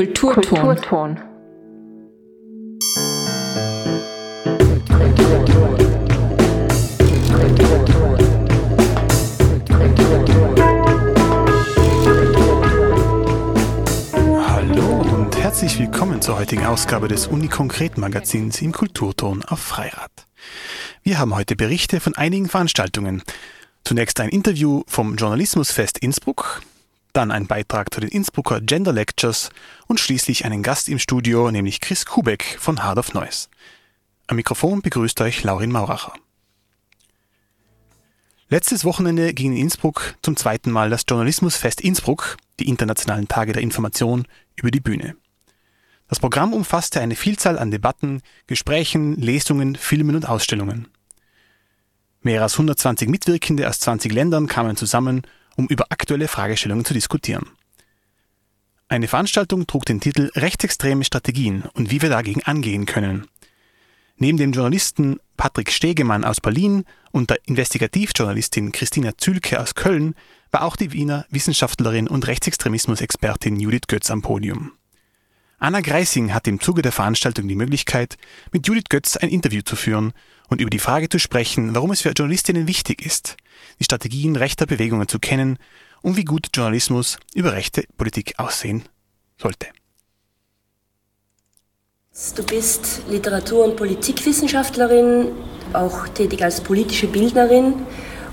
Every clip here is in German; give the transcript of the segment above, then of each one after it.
Kulturton. Kulturton. Hallo und herzlich willkommen zur heutigen Ausgabe des Unikonkret Magazins im Kulturton auf Freirad. Wir haben heute Berichte von einigen Veranstaltungen. Zunächst ein Interview vom Journalismusfest Innsbruck, dann ein Beitrag zu den Innsbrucker Gender Lectures und schließlich einen Gast im Studio, nämlich Chris Kubeck von Hard of Noise. Am Mikrofon begrüßt euch Laurin Mauracher. Letztes Wochenende ging in Innsbruck zum zweiten Mal das Journalismusfest Innsbruck, die internationalen Tage der Information, über die Bühne. Das Programm umfasste eine Vielzahl an Debatten, Gesprächen, Lesungen, Filmen und Ausstellungen. Mehr als 120 Mitwirkende aus 20 Ländern kamen zusammen, um über aktuelle Fragestellungen zu diskutieren. Eine Veranstaltung trug den Titel Rechtsextreme Strategien und wie wir dagegen angehen können. Neben dem Journalisten Patrick Stegemann aus Berlin und der Investigativjournalistin Christina Zülke aus Köln war auch die Wiener Wissenschaftlerin und Rechtsextremismusexpertin Judith Götz am Podium. Anna Greising hatte im Zuge der Veranstaltung die Möglichkeit, mit Judith Götz ein Interview zu führen und über die Frage zu sprechen, warum es für Journalistinnen wichtig ist, die Strategien rechter Bewegungen zu kennen und wie gut Journalismus über rechte Politik aussehen sollte. Du bist Literatur- und Politikwissenschaftlerin, auch tätig als politische Bildnerin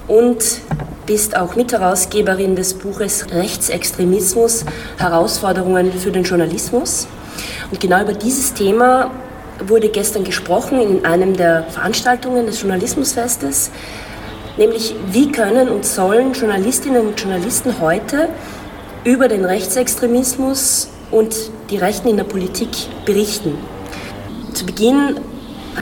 und bist auch Mitherausgeberin des Buches Rechtsextremismus, Herausforderungen für den Journalismus. Und genau über dieses Thema wurde gestern gesprochen in einem der Veranstaltungen des Journalismusfestes, nämlich wie können und sollen Journalistinnen und Journalisten heute über den Rechtsextremismus und die Rechten in der Politik berichten. Zu Beginn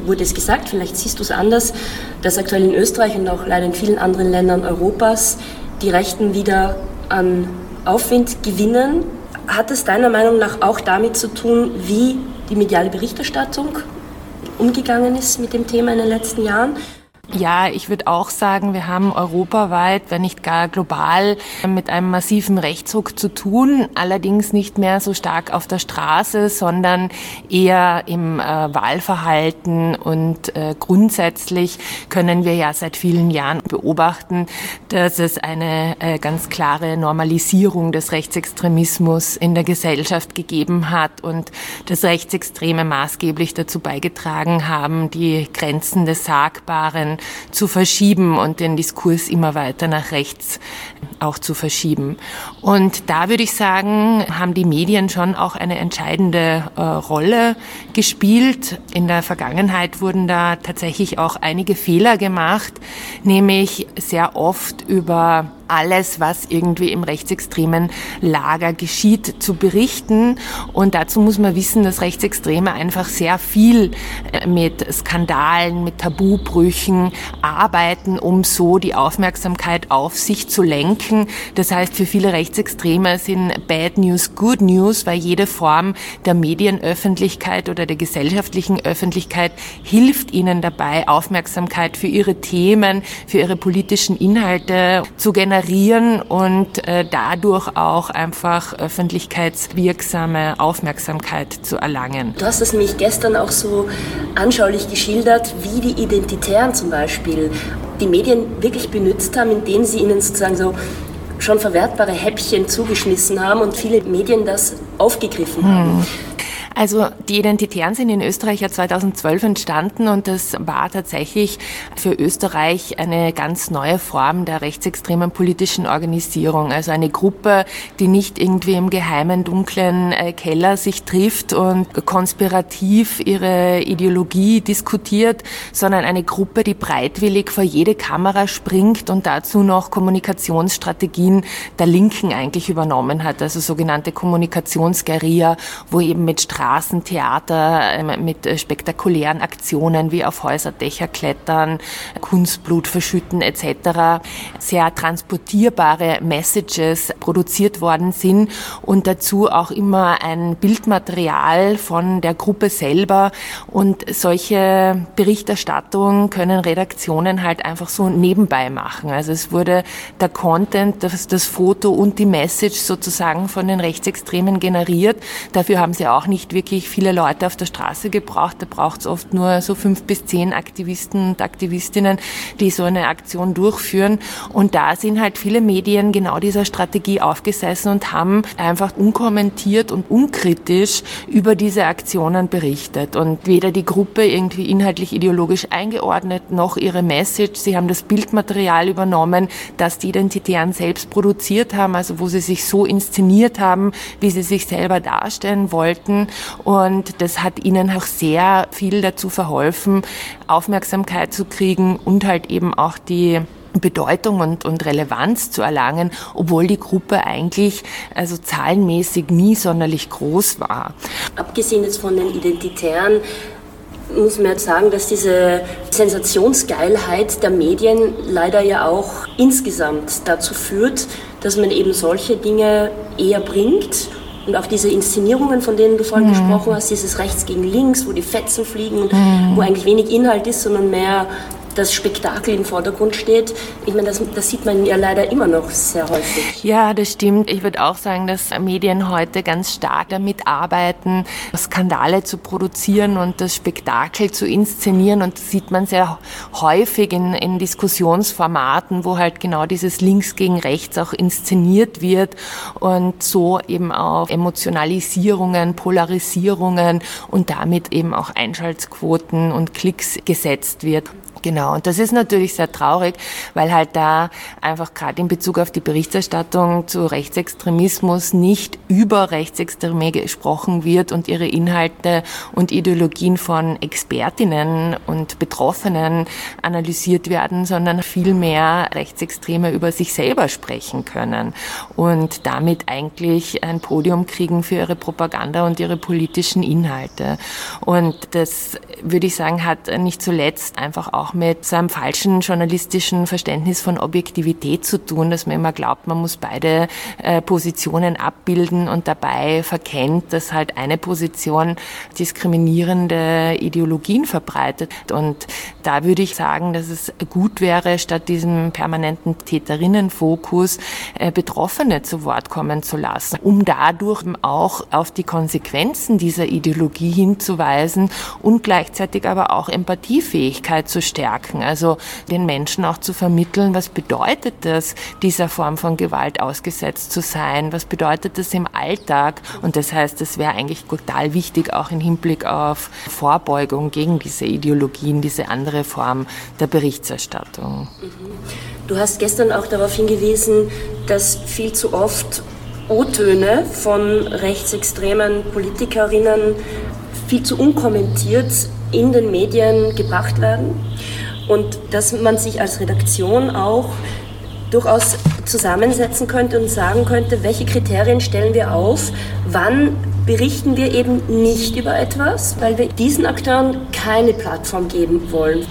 wurde es gesagt, vielleicht siehst du es anders, dass aktuell in Österreich und auch leider in vielen anderen Ländern Europas die Rechten wieder an Aufwind gewinnen. Hat es deiner Meinung nach auch damit zu tun, wie die mediale Berichterstattung umgegangen ist mit dem Thema in den letzten Jahren? Ja, ich würde auch sagen, wir haben europaweit, wenn nicht gar global, mit einem massiven Rechtsruck zu tun. Allerdings nicht mehr so stark auf der Straße, sondern eher im äh, Wahlverhalten. Und äh, grundsätzlich können wir ja seit vielen Jahren beobachten, dass es eine äh, ganz klare Normalisierung des Rechtsextremismus in der Gesellschaft gegeben hat und dass Rechtsextreme maßgeblich dazu beigetragen haben, die Grenzen des Sagbaren zu verschieben und den Diskurs immer weiter nach rechts auch zu verschieben. Und da würde ich sagen, haben die Medien schon auch eine entscheidende äh, Rolle gespielt. In der Vergangenheit wurden da tatsächlich auch einige Fehler gemacht, nämlich sehr oft über alles, was irgendwie im rechtsextremen Lager geschieht, zu berichten. Und dazu muss man wissen, dass Rechtsextreme einfach sehr viel äh, mit Skandalen, mit Tabubrüchen arbeiten, um so die Aufmerksamkeit auf sich zu lenken. Das heißt, für viele Rechtsextreme sind Bad News Good News, weil jede Form der Medienöffentlichkeit oder der gesellschaftlichen Öffentlichkeit hilft ihnen dabei, Aufmerksamkeit für ihre Themen, für ihre politischen Inhalte zu generieren generieren und äh, dadurch auch einfach öffentlichkeitswirksame Aufmerksamkeit zu erlangen. Du hast es nämlich gestern auch so anschaulich geschildert, wie die Identitären zum Beispiel die Medien wirklich benutzt haben, indem sie ihnen sozusagen so schon verwertbare Häppchen zugeschmissen haben und viele Medien das aufgegriffen haben. Hm. Also die Identitären sind in Österreich ja 2012 entstanden und das war tatsächlich für Österreich eine ganz neue Form der rechtsextremen politischen Organisierung. Also eine Gruppe, die nicht irgendwie im geheimen, dunklen äh, Keller sich trifft und konspirativ ihre Ideologie diskutiert, sondern eine Gruppe, die breitwillig vor jede Kamera springt und dazu noch Kommunikationsstrategien der Linken eigentlich übernommen hat, also sogenannte Kommunikationsguerilla, wo eben mit Strafen Straßentheater ähm, mit äh, spektakulären Aktionen wie auf Häuserdächer klettern, Kunstblut verschütten etc. sehr transportierbare Messages produziert worden sind und dazu auch immer ein Bildmaterial von der Gruppe selber und solche Berichterstattung können Redaktionen halt einfach so nebenbei machen. Also es wurde der Content, das, das Foto und die Message sozusagen von den Rechtsextremen generiert. Dafür haben sie auch nicht wirklich viele Leute auf der Straße gebraucht. Da braucht es oft nur so fünf bis zehn Aktivisten und Aktivistinnen, die so eine Aktion durchführen. Und da sind halt viele Medien genau dieser Strategie aufgesessen und haben einfach unkommentiert und unkritisch über diese Aktionen berichtet. Und weder die Gruppe irgendwie inhaltlich ideologisch eingeordnet, noch ihre Message. Sie haben das Bildmaterial übernommen, das die Identitären selbst produziert haben, also wo sie sich so inszeniert haben, wie sie sich selber darstellen wollten. Und das hat ihnen auch sehr viel dazu verholfen, Aufmerksamkeit zu kriegen und halt eben auch die Bedeutung und, und Relevanz zu erlangen, obwohl die Gruppe eigentlich also zahlenmäßig nie sonderlich groß war. Abgesehen jetzt von den Identitären muss man jetzt sagen, dass diese Sensationsgeilheit der Medien leider ja auch insgesamt dazu führt, dass man eben solche Dinge eher bringt und auch diese Inszenierungen, von denen du vorhin mhm. gesprochen hast, dieses rechts gegen links, wo die Fetzen fliegen und mhm. wo eigentlich wenig Inhalt ist, sondern mehr das Spektakel im Vordergrund steht. Ich meine, das, das, sieht man ja leider immer noch sehr häufig. Ja, das stimmt. Ich würde auch sagen, dass Medien heute ganz stark damit arbeiten, Skandale zu produzieren und das Spektakel zu inszenieren. Und das sieht man sehr häufig in, in Diskussionsformaten, wo halt genau dieses Links gegen Rechts auch inszeniert wird und so eben auch Emotionalisierungen, Polarisierungen und damit eben auch Einschaltquoten und Klicks gesetzt wird. Genau, und das ist natürlich sehr traurig, weil halt da einfach gerade in Bezug auf die Berichterstattung zu Rechtsextremismus nicht über Rechtsextreme gesprochen wird und ihre Inhalte und Ideologien von Expertinnen und Betroffenen analysiert werden, sondern vielmehr Rechtsextreme über sich selber sprechen können und damit eigentlich ein Podium kriegen für ihre Propaganda und ihre politischen Inhalte. Und das, würde ich sagen, hat nicht zuletzt einfach auch mit so einem falschen journalistischen Verständnis von Objektivität zu tun, dass man immer glaubt, man muss beide äh, Positionen abbilden und dabei verkennt, dass halt eine Position diskriminierende Ideologien verbreitet. Und da würde ich sagen, dass es gut wäre, statt diesem permanenten Täterinnenfokus äh, Betroffene zu Wort kommen zu lassen, um dadurch auch auf die Konsequenzen dieser Ideologie hinzuweisen und gleichzeitig aber auch Empathiefähigkeit zu stärken stärken, also den Menschen auch zu vermitteln, was bedeutet das, dieser Form von Gewalt ausgesetzt zu sein, was bedeutet das im Alltag? Und das heißt, es wäre eigentlich total wichtig, auch im Hinblick auf Vorbeugung gegen diese Ideologien, diese andere Form der Berichterstattung. Du hast gestern auch darauf hingewiesen, dass viel zu oft O-Töne von rechtsextremen Politikerinnen viel zu unkommentiert in den Medien gebracht werden und dass man sich als Redaktion auch durchaus zusammensetzen könnte und sagen könnte, welche Kriterien stellen wir auf, wann berichten wir eben nicht über etwas, weil wir diesen Akteuren keine Plattform geben wollen.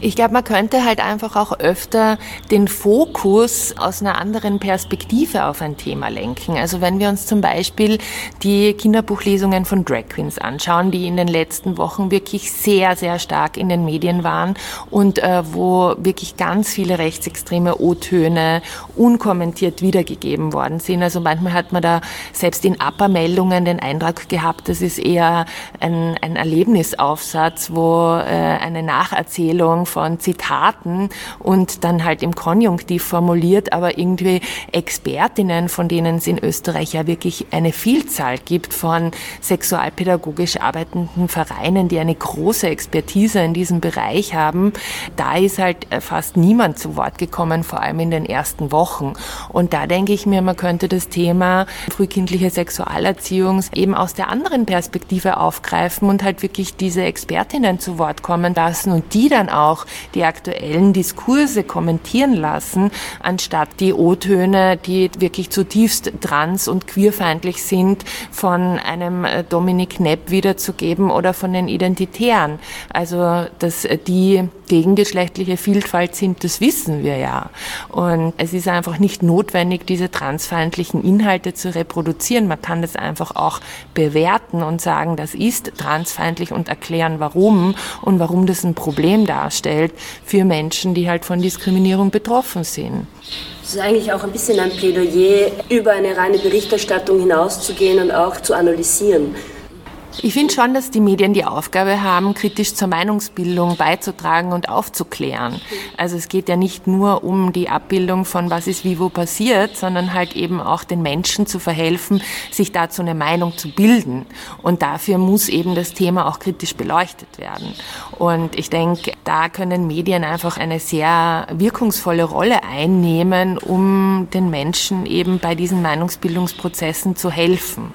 Ich glaube, man könnte halt einfach auch öfter den Fokus aus einer anderen Perspektive auf ein Thema lenken. Also wenn wir uns zum Beispiel die Kinderbuchlesungen von Drag Queens anschauen, die in den letzten Wochen wirklich sehr, sehr stark in den Medien waren und äh, wo wirklich ganz viele rechtsextreme O-Töne unkommentiert wiedergegeben worden sind. Also manchmal hat man da selbst in Upper-Meldungen den Eindruck gehabt, das ist eher ein, ein Erlebnisaufsatz, wo äh, eine Nacherzählung von Zitaten und dann halt im Konjunktiv formuliert, aber irgendwie Expertinnen, von denen es in Österreich ja wirklich eine Vielzahl gibt von sexualpädagogisch arbeitenden Vereinen, die eine große Expertise in diesem Bereich haben, da ist halt äh, fast niemand zu Wort gekommen, vor allem in den ersten Wochen. Und da denke ich mir, man könnte das Thema frühkindliche Sexualerziehung eben aus der anderen Perspektive aufgreifen und halt wirklich diese Expertinnen zu Wort kommen lassen und die dann auch auch die aktuellen Diskurse kommentieren lassen, anstatt die O-Töne, die wirklich zutiefst trans- und queerfeindlich sind, von einem äh, Dominik Knepp wiederzugeben oder von den Identitären. Also, dass die gegengeschlechtliche Vielfalt sind, das wissen wir ja. Und es ist einfach nicht notwendig, diese transfeindlichen Inhalte zu reproduzieren. Man kann das einfach auch bewerten und sagen, das ist transfeindlich und erklären, warum und warum das ein Problem darstellt für Menschen, die halt von Diskriminierung betroffen sind. Es ist eigentlich auch ein bisschen ein Plädoyer, über eine reine Berichterstattung hinauszugehen und auch zu analysieren. Ich finde schon, dass die Medien die Aufgabe haben, kritisch zur Meinungsbildung beizutragen und aufzuklären. Also es geht ja nicht nur um die Abbildung von was ist wie wo passiert, sondern halt eben auch den Menschen zu verhelfen, sich dazu eine Meinung zu bilden. Und dafür muss eben das Thema auch kritisch beleuchtet werden. Und ich denke, da können Medien einfach eine sehr wirkungsvolle Rolle einnehmen, um den Menschen eben bei diesen Meinungsbildungsprozessen zu helfen.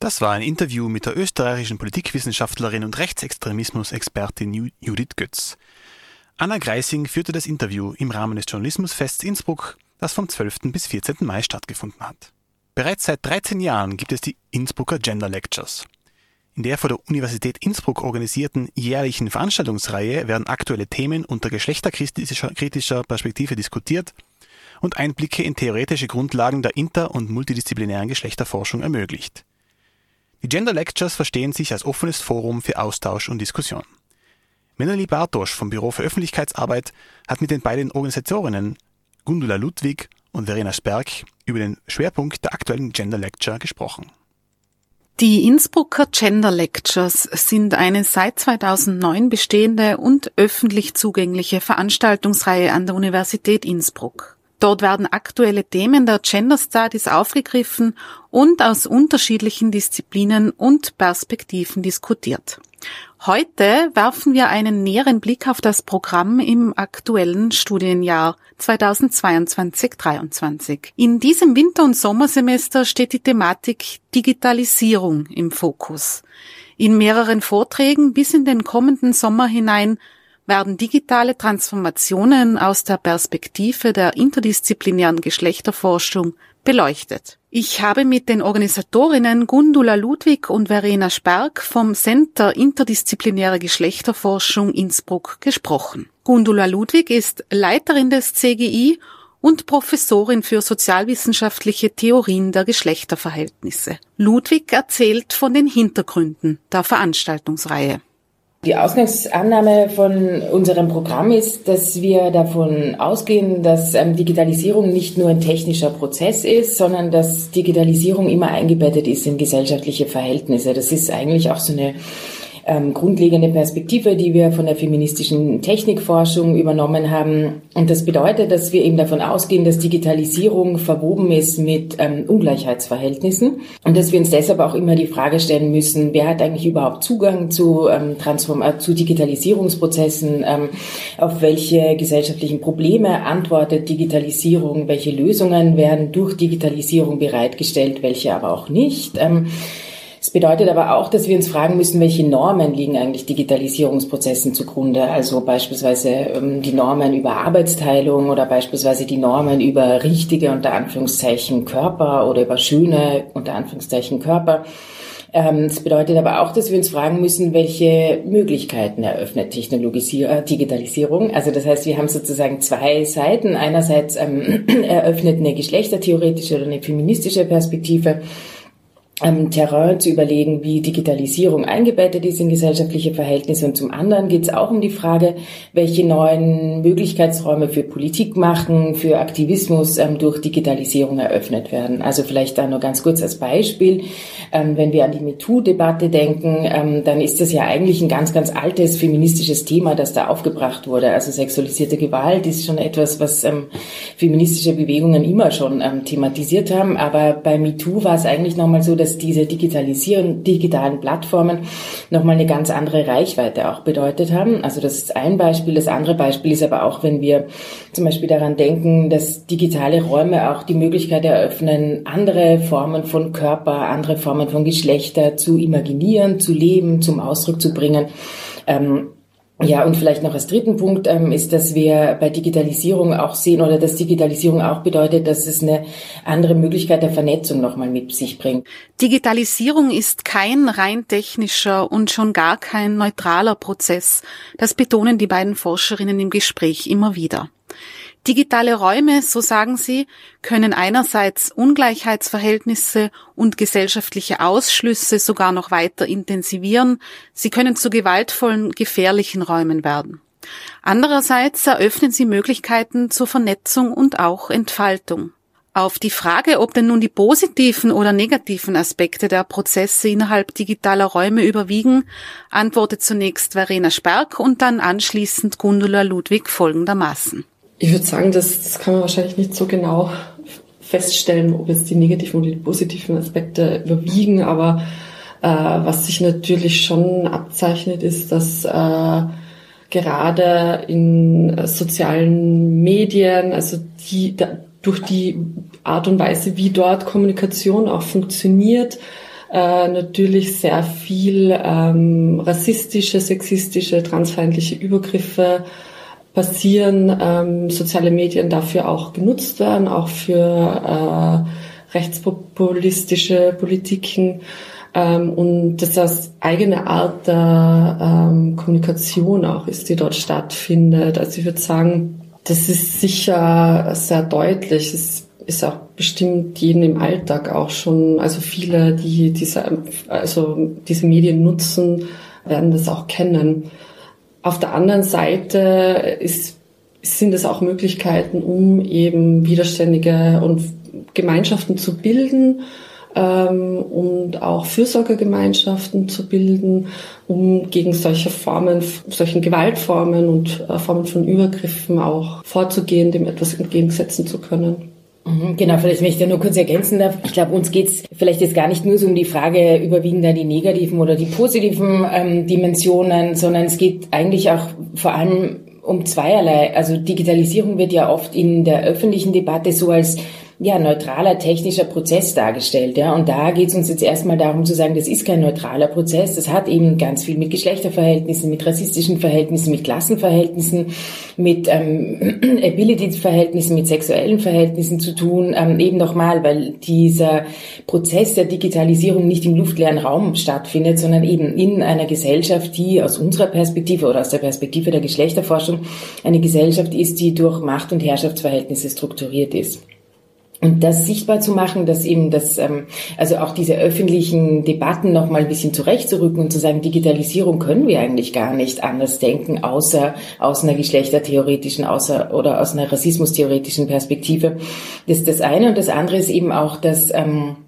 Das war ein Interview mit der österreichischen Politikwissenschaftlerin und Rechtsextremismus-Expertin Judith Götz. Anna Greising führte das Interview im Rahmen des Journalismusfests Innsbruck, das vom 12. bis 14. Mai stattgefunden hat. Bereits seit 13 Jahren gibt es die Innsbrucker Gender Lectures. In der vor der Universität Innsbruck organisierten jährlichen Veranstaltungsreihe werden aktuelle Themen unter geschlechterkritischer Perspektive diskutiert und Einblicke in theoretische Grundlagen der inter- und multidisziplinären Geschlechterforschung ermöglicht. Die Gender Lectures verstehen sich als offenes Forum für Austausch und Diskussion. Melanie Bartosch vom Büro für Öffentlichkeitsarbeit hat mit den beiden Organisatorinnen Gundula Ludwig und Verena Sperg über den Schwerpunkt der aktuellen Gender Lecture gesprochen. Die Innsbrucker Gender Lectures sind eine seit 2009 bestehende und öffentlich zugängliche Veranstaltungsreihe an der Universität Innsbruck. Dort werden aktuelle Themen der Gender Studies aufgegriffen und aus unterschiedlichen Disziplinen und Perspektiven diskutiert. Heute werfen wir einen näheren Blick auf das Programm im aktuellen Studienjahr 2022-23. In diesem Winter- und Sommersemester steht die Thematik Digitalisierung im Fokus. In mehreren Vorträgen bis in den kommenden Sommer hinein werden digitale Transformationen aus der Perspektive der interdisziplinären Geschlechterforschung beleuchtet. Ich habe mit den Organisatorinnen Gundula Ludwig und Verena Sperg vom Center Interdisziplinäre Geschlechterforschung Innsbruck gesprochen. Gundula Ludwig ist Leiterin des CGI und Professorin für sozialwissenschaftliche Theorien der Geschlechterverhältnisse. Ludwig erzählt von den Hintergründen der Veranstaltungsreihe. Die Ausgangsannahme von unserem Programm ist, dass wir davon ausgehen, dass ähm, Digitalisierung nicht nur ein technischer Prozess ist, sondern dass Digitalisierung immer eingebettet ist in gesellschaftliche Verhältnisse. Das ist eigentlich auch so eine ähm, grundlegende Perspektive, die wir von der feministischen Technikforschung übernommen haben. Und das bedeutet, dass wir eben davon ausgehen, dass Digitalisierung verwoben ist mit ähm, Ungleichheitsverhältnissen und dass wir uns deshalb auch immer die Frage stellen müssen, wer hat eigentlich überhaupt Zugang zu, ähm, Transform äh, zu Digitalisierungsprozessen, ähm, auf welche gesellschaftlichen Probleme antwortet Digitalisierung, welche Lösungen werden durch Digitalisierung bereitgestellt, welche aber auch nicht. Ähm, es bedeutet aber auch, dass wir uns fragen müssen, welche Normen liegen eigentlich Digitalisierungsprozessen zugrunde. Also beispielsweise ähm, die Normen über Arbeitsteilung oder beispielsweise die Normen über richtige unter Anführungszeichen Körper oder über schöne unter Anführungszeichen Körper. Ähm, es bedeutet aber auch, dass wir uns fragen müssen, welche Möglichkeiten eröffnet äh, Digitalisierung. Also das heißt, wir haben sozusagen zwei Seiten. Einerseits ähm, eröffnet eine geschlechtertheoretische oder eine feministische Perspektive ähm, Terrain zu überlegen, wie Digitalisierung eingebettet ist in gesellschaftliche Verhältnisse. Und zum anderen geht es auch um die Frage, welche neuen Möglichkeitsräume für Politik machen, für Aktivismus ähm, durch Digitalisierung eröffnet werden. Also vielleicht da nur ganz kurz als Beispiel, ähm, wenn wir an die MeToo-Debatte denken, ähm, dann ist das ja eigentlich ein ganz, ganz altes feministisches Thema, das da aufgebracht wurde. Also sexualisierte Gewalt ist schon etwas, was ähm, feministische Bewegungen immer schon ähm, thematisiert haben. Aber bei MeToo war es eigentlich nochmal so, dass dass diese Digitalisierung, digitalen Plattformen nochmal eine ganz andere Reichweite auch bedeutet haben. Also das ist ein Beispiel. Das andere Beispiel ist aber auch, wenn wir zum Beispiel daran denken, dass digitale Räume auch die Möglichkeit eröffnen, andere Formen von Körper, andere Formen von Geschlechter zu imaginieren, zu leben, zum Ausdruck zu bringen. Ähm, Ja, und vielleicht noch als dritten Punkt ähm, ist, dass wir bei Digitalisierung auch sehen oder dass Digitalisierung auch bedeutet, dass es eine andere Möglichkeit der Vernetzung nochmal mit sich bringt. Digitalisierung ist kein rein technischer und schon gar kein neutraler Prozess. Das betonen die beiden Forscherinnen im Gespräch immer wieder. Digitale Räume, so sagen sie, können einerseits Ungleichheitsverhältnisse und gesellschaftliche Ausschlüsse sogar noch weiter intensivieren, sie können zu gewaltvollen, gefährlichen Räumen werden. Andererseits eröffnen sie Möglichkeiten zur Vernetzung und auch Entfaltung. Auf die Frage, ob denn nun die positiven oder negativen Aspekte der Prozesse innerhalb digitaler Räume überwiegen, antwortet zunächst Verena Sperk und dann anschließend Gundula Ludwig folgendermaßen. Ich würde sagen, das, das kann man wahrscheinlich nicht so genau feststellen, ob jetzt die negativen oder die positiven Aspekte überwiegen, aber äh, was sich natürlich schon abzeichnet, ist, dass äh, gerade in sozialen Medien, also die da, durch die Art und Weise, wie dort Kommunikation auch funktioniert, äh, natürlich sehr viel ähm, rassistische, sexistische, transfeindliche Übergriffe passieren, ähm, soziale Medien dafür auch genutzt werden, auch für äh, rechtspopulistische Politiken ähm, und dass das eigene Art der ähm, Kommunikation auch ist, die dort stattfindet. Also ich würde sagen, das ist sicher sehr deutlich. Es ist auch bestimmt jeden im Alltag auch schon, also viele, die diese, also diese Medien nutzen, werden das auch kennen. Auf der anderen Seite ist, sind es auch Möglichkeiten, um eben widerständige und Gemeinschaften zu bilden ähm, und auch Fürsorgegemeinschaften zu bilden, um gegen solche Formen, solchen Gewaltformen und äh, Formen von Übergriffen auch vorzugehen, dem etwas entgegensetzen zu können. Mhm, genau, vielleicht wenn ich da nur kurz ergänzen darf. Ich glaube, uns geht's vielleicht jetzt gar nicht nur so um die Frage, überwiegen da die negativen oder die positiven ähm, Dimensionen, sondern es geht eigentlich auch vor allem um zweierlei. Also Digitalisierung wird ja oft in der öffentlichen Debatte so als ja, neutraler technischer Prozess dargestellt. Ja. Und da geht es uns jetzt erstmal darum zu sagen, das ist kein neutraler Prozess. Das hat eben ganz viel mit Geschlechterverhältnissen, mit rassistischen Verhältnissen, mit Klassenverhältnissen, mit ähm, Ability-Verhältnissen, mit sexuellen Verhältnissen zu tun. Ähm, eben nochmal, weil dieser Prozess der Digitalisierung nicht im luftleeren Raum stattfindet, sondern eben in einer Gesellschaft, die aus unserer Perspektive oder aus der Perspektive der Geschlechterforschung eine Gesellschaft ist, die durch Macht- und Herrschaftsverhältnisse strukturiert ist. Und das sichtbar zu machen, dass eben das, ähm, also auch diese öffentlichen Debatten noch mal ein bisschen zurechtzurücken und zu sagen, Digitalisierung können wir eigentlich gar nicht anders denken, außer aus einer geschlechtertheoretischen, außer oder aus einer rassismustheoretischen Perspektive. Das ist das eine. Und das andere ist eben auch, dass ähm, äh,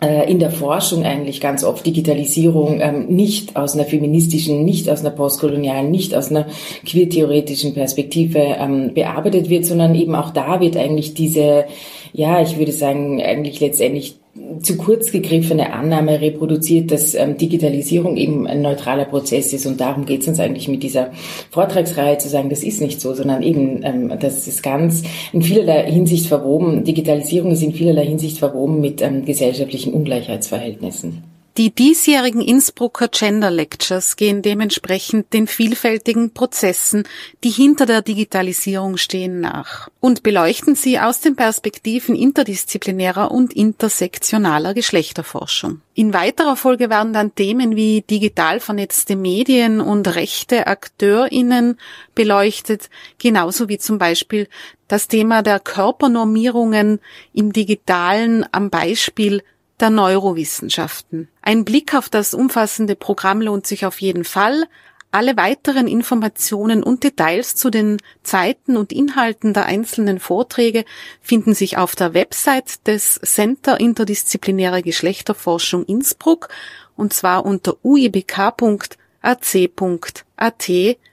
in der Forschung eigentlich ganz oft Digitalisierung ähm, nicht aus einer feministischen, nicht aus einer postkolonialen, nicht aus einer queertheoretischen Perspektive ähm, bearbeitet wird, sondern eben auch da wird eigentlich diese, ja, ich würde sagen, eigentlich letztendlich zu kurz gegriffene Annahme reproduziert, dass ähm, Digitalisierung eben ein neutraler Prozess ist. Und darum geht es uns eigentlich mit dieser Vortragsreihe zu sagen, das ist nicht so, sondern eben, ähm, das ist ganz in vielerlei Hinsicht verwoben. Digitalisierung ist in vielerlei Hinsicht verwoben mit ähm, gesellschaftlichen Ungleichheitsverhältnissen. Die diesjährigen Innsbrucker Gender Lectures gehen dementsprechend den vielfältigen Prozessen, die hinter der Digitalisierung stehen, nach und beleuchten sie aus den Perspektiven interdisziplinärer und intersektionaler Geschlechterforschung. In weiterer Folge werden dann Themen wie digital vernetzte Medien und rechte AkteurInnen beleuchtet, genauso wie zum Beispiel das Thema der Körpernormierungen im Digitalen am Beispiel der Neurowissenschaften. Ein Blick auf das umfassende Programm lohnt sich auf jeden Fall. Alle weiteren Informationen und Details zu den Zeiten und Inhalten der einzelnen Vorträge finden sich auf der Website des Center Interdisziplinäre Geschlechterforschung Innsbruck und zwar unter uibk.ac.at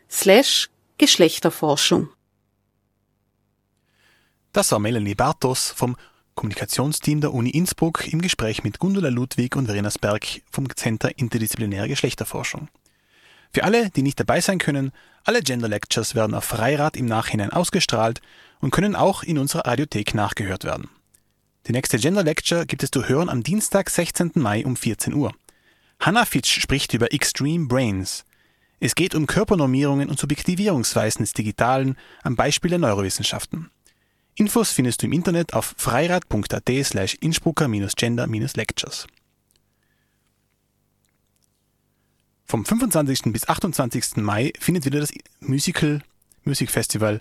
slash Geschlechterforschung. Das war Melanie Bartos vom Kommunikationsteam der Uni Innsbruck im Gespräch mit Gundula Ludwig und Verena Sperg vom Center Interdisziplinäre Geschlechterforschung. Für alle, die nicht dabei sein können, alle Gender Lectures werden auf Freirad im Nachhinein ausgestrahlt und können auch in unserer Radiothek nachgehört werden. Die nächste Gender Lecture gibt es zu hören am Dienstag, 16. Mai um 14 Uhr. Hannah Fitch spricht über Extreme Brains. Es geht um Körpernormierungen und Subjektivierungsweisen des Digitalen am Beispiel der Neurowissenschaften. Infos findest du im Internet auf freirad.at slash innsbrucker-gender-lectures. Vom 25. bis 28. Mai findet wieder das Musical Music Festival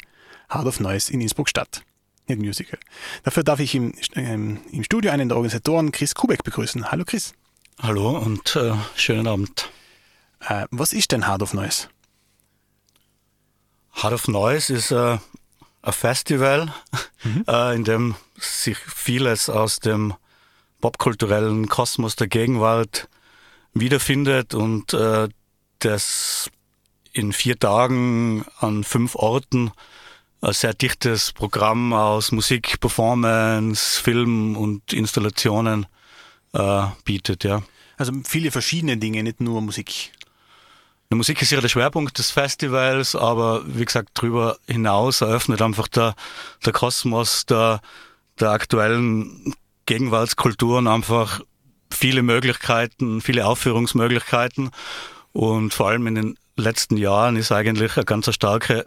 Heart of Noise in Innsbruck statt. Nicht Musical. Dafür darf ich im, ähm, im Studio einen der Organisatoren, Chris Kubek, begrüßen. Hallo Chris. Hallo und äh, schönen Abend. Äh, was ist denn Heart of Noise? Heart of Noise ist äh, Festival, mhm. äh, in dem sich vieles aus dem popkulturellen Kosmos der Gegenwart wiederfindet und äh, das in vier Tagen an fünf Orten ein sehr dichtes Programm aus Musik, Performance, Film und Installationen äh, bietet, ja. Also viele verschiedene Dinge, nicht nur Musik. Die Musik ist ja der Schwerpunkt des Festivals, aber wie gesagt, darüber hinaus eröffnet einfach der, der Kosmos der, der aktuellen Gegenwartskulturen einfach viele Möglichkeiten, viele Aufführungsmöglichkeiten. Und vor allem in den letzten Jahren ist eigentlich eine ganz starke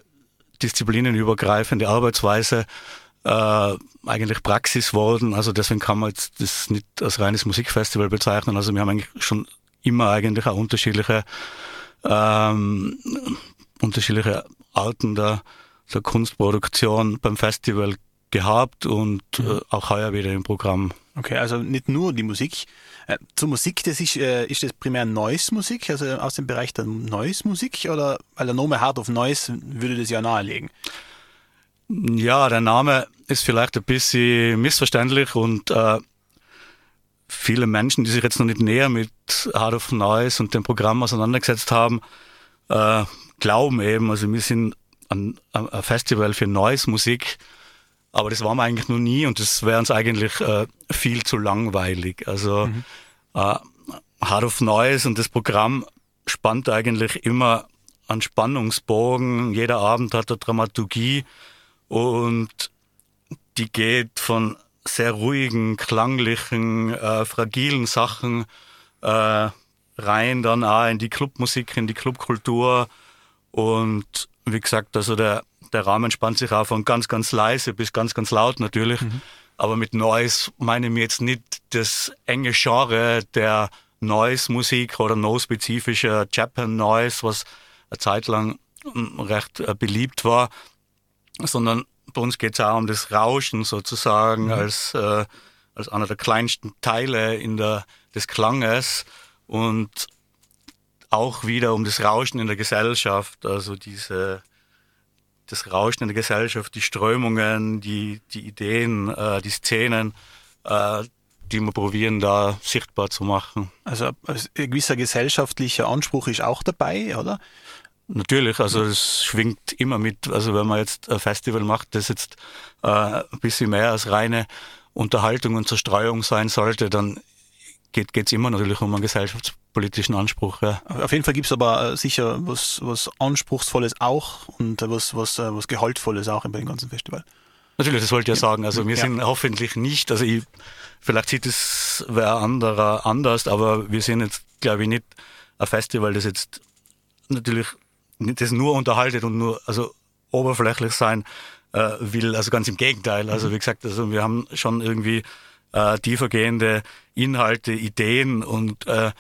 disziplinenübergreifende Arbeitsweise äh, eigentlich Praxis worden. Also deswegen kann man jetzt das nicht als reines Musikfestival bezeichnen. Also wir haben eigentlich schon immer eigentlich auch unterschiedliche ähm, unterschiedliche Arten der, der Kunstproduktion beim Festival gehabt und mhm. äh, auch heuer wieder im Programm. Okay, also nicht nur die Musik. Äh, zur Musik, das ist, äh, ist das primär Noise-Musik, also aus dem Bereich der Noise-Musik oder weil der Name Hard of Noise würde das ja nahelegen? Ja, der Name ist vielleicht ein bisschen missverständlich und äh, viele Menschen, die sich jetzt noch nicht näher mit Hard of Noise und dem Programm auseinandergesetzt haben, äh, glauben eben, also wir sind ein, ein Festival für Noise-Musik, aber das waren wir eigentlich noch nie und das wäre uns eigentlich äh, viel zu langweilig. Also mhm. äh, Hard of Noise und das Programm spannt eigentlich immer an Spannungsbogen. Jeder Abend hat eine Dramaturgie und die geht von sehr ruhigen, klanglichen, äh, fragilen Sachen äh, rein, dann auch in die Clubmusik, in die Clubkultur. Und wie gesagt, also der, der Rahmen spannt sich auch von ganz, ganz leise bis ganz, ganz laut natürlich. Mhm. Aber mit Noise meine ich jetzt nicht das enge Genre der Noise-Musik oder no-spezifischer Japan Noise, was eine Zeit lang hm, recht äh, beliebt war, sondern bei uns geht es auch um das Rauschen sozusagen mhm. als, äh, als einer der kleinsten Teile in der, des Klanges und auch wieder um das Rauschen in der Gesellschaft, also diese, das Rauschen in der Gesellschaft, die Strömungen, die, die Ideen, äh, die Szenen, äh, die wir probieren da sichtbar zu machen. Also ein gewisser gesellschaftlicher Anspruch ist auch dabei, oder? Natürlich, also es schwingt immer mit. Also wenn man jetzt ein Festival macht, das jetzt äh, ein bisschen mehr als reine Unterhaltung und Zerstreuung sein sollte, dann geht es immer natürlich um einen gesellschaftspolitischen Anspruch. Ja. Auf jeden Fall gibt es aber äh, sicher was, was Anspruchsvolles auch und was, was, äh, was Gehaltvolles auch bei dem ganzen Festival. Natürlich, das wollte ich ja sagen. Also wir ja. sind hoffentlich nicht, also ich, vielleicht sieht es wer anderer anders, aber wir sind jetzt, glaube ich, nicht ein Festival, das jetzt natürlich das nur unterhaltet und nur also oberflächlich sein äh, will. Also ganz im Gegenteil. Also wie gesagt, also wir haben schon irgendwie äh, tiefergehende Inhalte, Ideen und äh,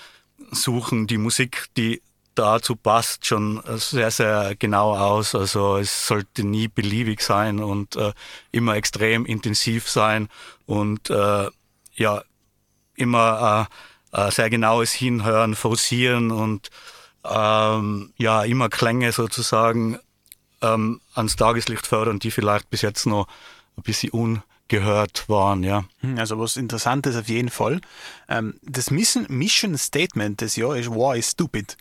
suchen die Musik, die dazu passt, schon sehr, sehr genau aus. Also es sollte nie beliebig sein und äh, immer extrem intensiv sein und äh, ja, immer äh, äh, sehr genaues Hinhören, forcieren und ähm, ja immer Klänge sozusagen ähm, ans Tageslicht fördern, die vielleicht bis jetzt noch ein bisschen ungehört waren, ja. Hm, also was interessant ist auf jeden Fall. Ähm, das Mission, Statement des Jahr ist War is Stupid.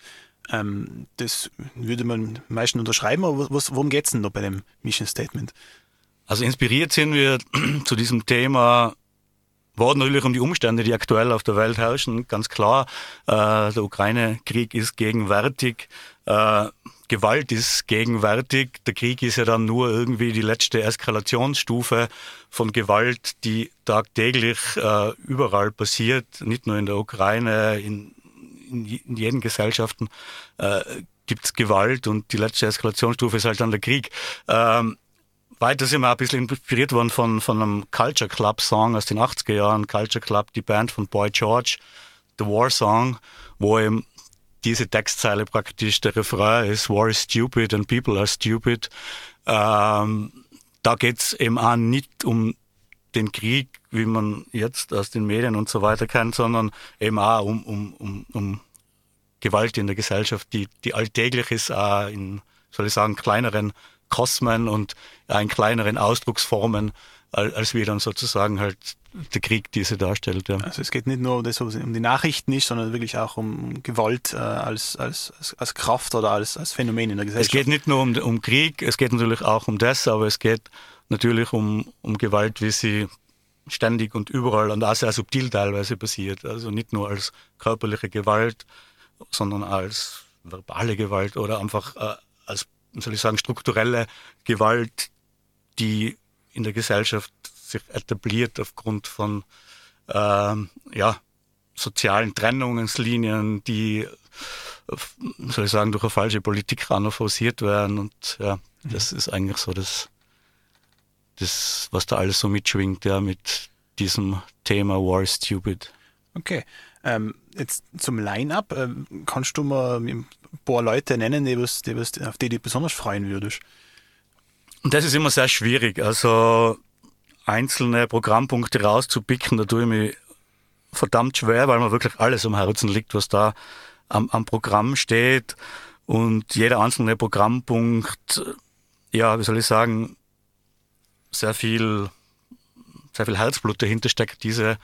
Ähm, das würde man meistens unterschreiben, aber was, worum geht's denn da bei dem Mission Statement? Also inspiriert sind wir zu diesem Thema worden natürlich um die Umstände, die aktuell auf der Welt herrschen. Ganz klar, äh, der Ukraine-Krieg ist gegenwärtig. Äh, Gewalt ist gegenwärtig. Der Krieg ist ja dann nur irgendwie die letzte Eskalationsstufe von Gewalt, die tagtäglich äh, überall passiert, nicht nur in der Ukraine, in, in, in jeden Gesellschaften äh, gibt's Gewalt und die letzte Eskalationsstufe ist halt dann der Krieg. Ähm, weiter sind wir ein bisschen inspiriert worden von, von einem Culture Club Song aus den 80er Jahren. Culture Club, die Band von Boy George, The War Song, wo eben diese Textzeile praktisch der Refrain ist, War is stupid and people are stupid. Ähm, da geht's eben auch nicht um den Krieg, wie man jetzt aus den Medien und so weiter kennt, sondern eben auch um, um, um, um Gewalt in der Gesellschaft, die, die alltäglich ist, auch in, soll ich sagen, kleineren Kosmen und in kleineren Ausdrucksformen, als wir dann sozusagen halt der Krieg diese darstellt. Ja. Also es geht nicht nur um, das, um die Nachrichten nicht, sondern wirklich auch um Gewalt äh, als, als, als Kraft oder als, als Phänomen in der Gesellschaft. Es geht nicht nur um, um Krieg, es geht natürlich auch um das, aber es geht natürlich um, um Gewalt, wie sie ständig und überall und auch sehr subtil teilweise passiert. Also nicht nur als körperliche Gewalt, sondern als verbale Gewalt oder einfach äh, als, soll ich sagen, strukturelle Gewalt, die in der Gesellschaft sich etabliert aufgrund von ähm, ja, sozialen Trennungslinien, die, soll ich sagen, durch eine falsche Politik forciert werden. Und ja, das ist eigentlich so das, das, was da alles so mitschwingt, ja, mit diesem Thema War is Stupid. Okay. Ähm, jetzt zum Line-Up, ähm, kannst du mal ein paar Leute nennen, die was, die was, auf die du besonders freuen würdest? Das ist immer sehr schwierig. Also einzelne Programmpunkte rauszupicken, da tue ich mich verdammt schwer, weil mir wirklich alles am Herzen liegt, was da am, am Programm steht. Und jeder einzelne Programmpunkt, ja, wie soll ich sagen, sehr viel, sehr viel Herzblut dahinter steckt, diese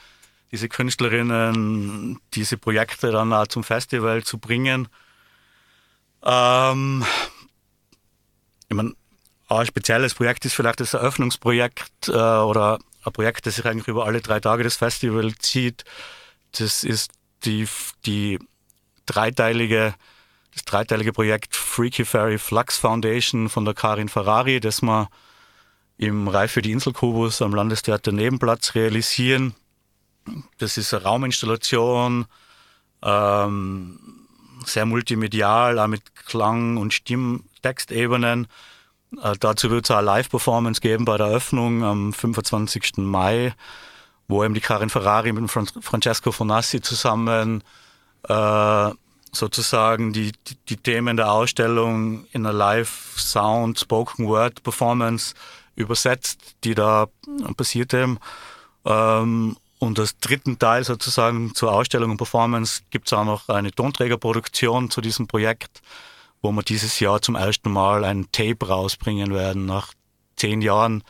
diese Künstlerinnen, diese Projekte dann auch zum Festival zu bringen. Ähm, ich meine, ein spezielles Projekt ist vielleicht das Eröffnungsprojekt äh, oder ein Projekt, das sich eigentlich über alle drei Tage des Festivals zieht. Das ist die, die dreiteilige, das dreiteilige Projekt Freaky Fairy Flux Foundation von der Karin Ferrari, das wir im Reif für die Inselkubus am Landestheater Nebenplatz realisieren. Das ist eine Rauminstallation, ähm, sehr multimedial, auch mit Klang- und Stimmtextebenen. Äh, dazu wird es auch eine Live-Performance geben bei der Eröffnung am 25. Mai, wo eben die Karin Ferrari mit Fran Francesco Fonassi zusammen äh, sozusagen die, die, die, Themen der Ausstellung in einer Live-Sound, Spoken-Word-Performance übersetzt, die da passiert eben. Ähm, und als dritten Teil sozusagen zur Ausstellung und Performance gibt es auch noch eine Tonträgerproduktion zu diesem Projekt, wo wir dieses Jahr zum ersten Mal ein Tape rausbringen werden nach zehn Jahren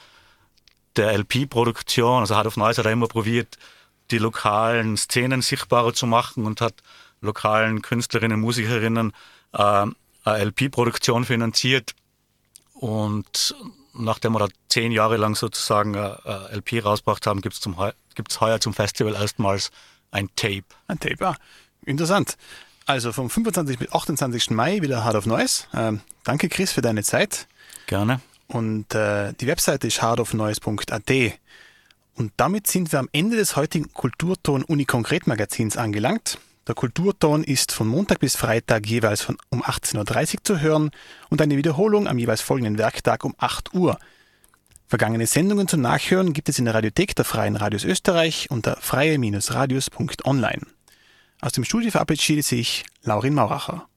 der LP-Produktion. Also Hard of Noise hat er immer probiert, die lokalen Szenen sichtbarer zu machen und hat lokalen Künstlerinnen Musikerinnen äh, eine LP-Produktion finanziert. Und nachdem wir da zehn Jahre lang sozusagen äh, äh LP rausgebracht haben, gibt es zum gibt's heuer zum Festival erstmals ein Tape. Ein Tape, ja. Interessant. Also vom 25. bis 28. Mai wieder Hard of Noise. Ähm, danke Chris für deine Zeit. Gerne. Und äh, die Webseite ist hardofnoise.at. Und damit sind wir am Ende des heutigen Kulturton Uni Konkret Magazins angelangt. Der Kulturton ist von Montag bis Freitag jeweils von um 18.30 Uhr zu hören und eine Wiederholung am jeweils folgenden Werktag um 8 Uhr. Vergangene Sendungen zum Nachhören gibt es in der Radiothek der Freien Radios Österreich unter freie-radios.online. Aus dem Studio verabschiedet sich Laurin Mauracher.